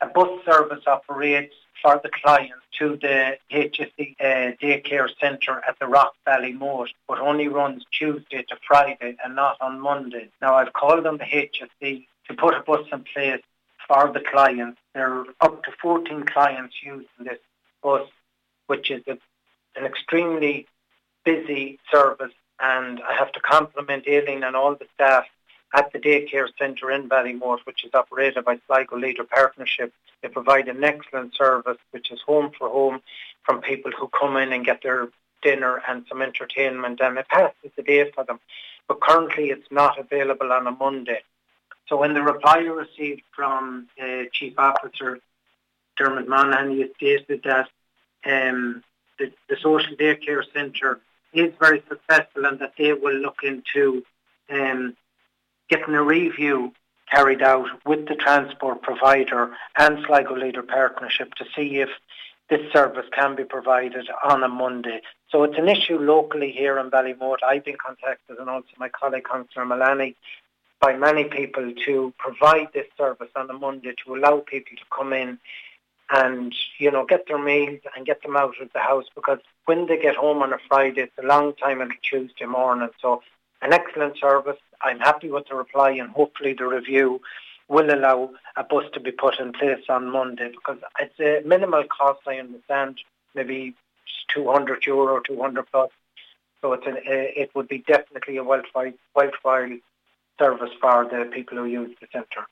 a bus service operates for the clients to the HSE uh, daycare centre at the Rock Ballymote, but only runs Tuesday to Friday and not on Monday. Now I've called on the HSE to put a bus in place for the clients. There are up to 14 clients using this bus, which is a, an extremely busy service and I have to compliment Aileen and all the staff at the daycare centre in Ballymote, which is operated by Sligo Leader Partnership. They provide an excellent service, which is home for home from people who come in and get their dinner and some entertainment, and it passes the day for them. But currently, it's not available on a Monday. So when the reply I received from uh, Chief Officer Dermot Monaghan, he stated that um, the, the social daycare centre is very successful and that they will look into um, getting a review carried out with the transport provider and Sligo Leader Partnership to see if this service can be provided on a Monday. So it's an issue locally here in Ballymote. I've been contacted and also my colleague Councillor Malani by many people to provide this service on a Monday to allow people to come in and, you know, get their meals and get them out of the house because when they get home on a Friday, it's a long time until Tuesday morning. So an excellent service. I'm happy with the reply and hopefully the review will allow a bus to be put in place on Monday because it's a minimal cost, I understand, maybe 200 euro, 200 plus. So it's an, eh, it would be definitely a worthwhile, worthwhile service for the people who use the centre.